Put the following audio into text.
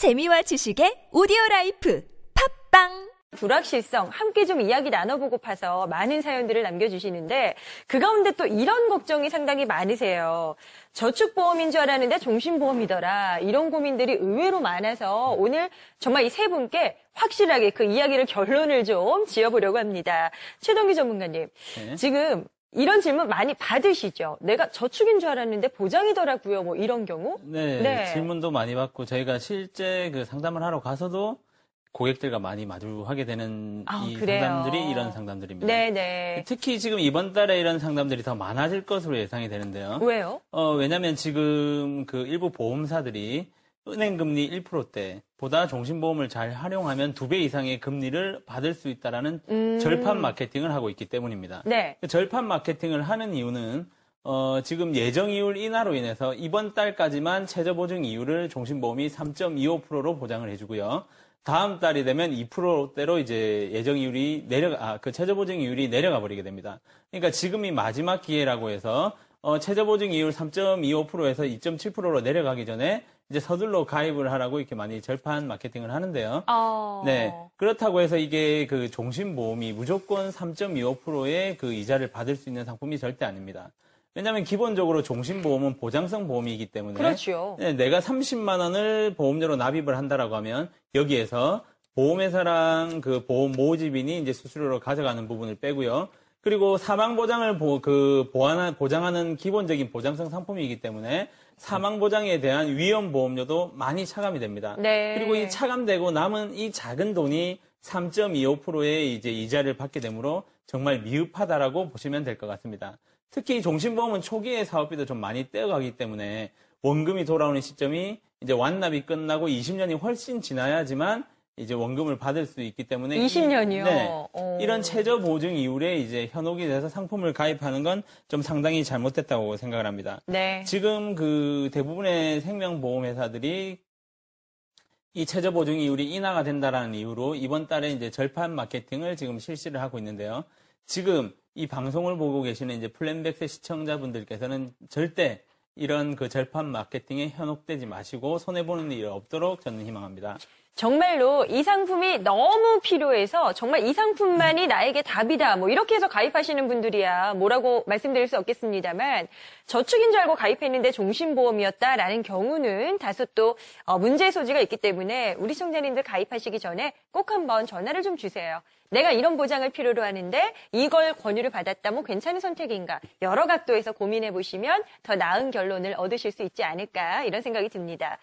재미와 지식의 오디오 life 팟빵 불확실성 함께 좀 이야기 나눠보고 파서 많은 사연들을 남겨주시는데 그 가운데 또 이런 걱정이 상당히 많으세요. 저축보험인 줄 알았는데 종신보험이더라. 이런 고민들이 의외로 많아서 오늘 정말 이 세 분께 확실하게 그 이야기를 결론을 좀 지어보려고 합니다. 최동기 전문가님, 네. 지금 이런 질문 많이 받으시죠? 내가 저축인 줄 알았는데 보장이더라고요. 뭐 이런 경우? 네, 네. 질문도 많이 받고 저희가 실제 그 상담을 하러 가서도 고객들과 많이 마주하게 되는 아, 이 그래요? 상담들이 이런 상담들입니다. 네네. 특히 지금 이번 달에 이런 상담들이 더 많아질 것으로 예상이 되는데요. 왜요? 어, 왜냐면 지금 그 일부 보험사들이 은행 금리 1%대보다 종신보험을 잘 활용하면 두 배 이상의 금리를 받을 수 있다라는 음. 절판 마케팅을 하고 있기 때문입니다. 네. 그 절판 마케팅을 하는 이유는 어, 지금 예정 이율 인하로 인해서 이번 달까지만 최저 보증 이율을 종신보험이 3.25%로 보장을 해주고요. 다음 달이 되면 2%대로 이제 예정 이율이 내려가, 아, 그 최저 보증 이율이 내려가 버리게 됩니다. 그러니까 지금이 마지막 기회라고 해서 어, 최저 보증 이율 3.25%에서 2.7%로 내려가기 전에 이제 서둘러 가입을 하라고 이렇게 많이 절판 마케팅을 하는데요. 어. 네. 그렇다고 해서 이게 그 종신보험이 무조건 3.25%의 그 이자를 받을 수 있는 상품이 절대 아닙니다. 왜냐하면 기본적으로 종신보험은 보장성 보험이기 때문에 그렇죠. 네, 내가 30만 원을 보험료로 납입을 한다라고 하면 여기에서 보험회사랑 그 보험 모집인이 이제 수수료로 가져가는 부분을 빼고요. 그리고 사망 보장을 보, 그 보완하, 보장하는 기본적인 보장성 상품이기 때문에 사망 보장에 대한 위험 보험료도 많이 차감이 됩니다. 네. 그리고 이 차감되고 남은 이 작은 돈이 3.25%의 이제 이자를 받게 되므로 정말 미흡하다라고 보시면 될 것 같습니다. 특히 종신보험은 초기에 사업비도 좀 많이 떼어가기 때문에 원금이 돌아오는 시점이 이제 완납이 끝나고 20년이 훨씬 지나야지만 이제 원금을 받을 수 있기 때문에 이- 20년이요? 네. 어. 이런 최저 보증 이율에 이제 현혹이 돼서 상품을 가입하는 건 좀 상당히 잘못됐다고 생각을 합니다. 네. 지금 그 대부분의 생명보험 회사들이 이 최저 보증 이율이 인하가 된다라는 이유로 이번 달에 이제 절판 마케팅을 지금 실시를 하고 있는데요. 지금 이 방송을 보고 계시는 이제 플랜백스 시청자분들께서는 절대 이런 그 절판 마케팅에 현혹되지 마시고 손해 보는 일이 없도록 저는 희망합니다. 정말로 이 상품이 너무 필요해서 정말 이 상품만이 나에게 답이다. 뭐 이렇게 해서 가입하시는 분들이야 뭐라고 말씀드릴 수 없겠습니다만 저축인 줄 알고 가입했는데 종신보험이었다라는 경우는 다소 또 어, 문제의 소지가 있기 때문에 우리 시청자님들 가입하시기 전에 꼭 한번 전화를 좀 주세요. 내가 이런 보장을 필요로 하는데 이걸 권유를 받았다면 괜찮은 선택인가? 여러 각도에서 고민해 보시면 더 나은 결론을 얻으실 수 있지 않을까 이런 생각이 듭니다.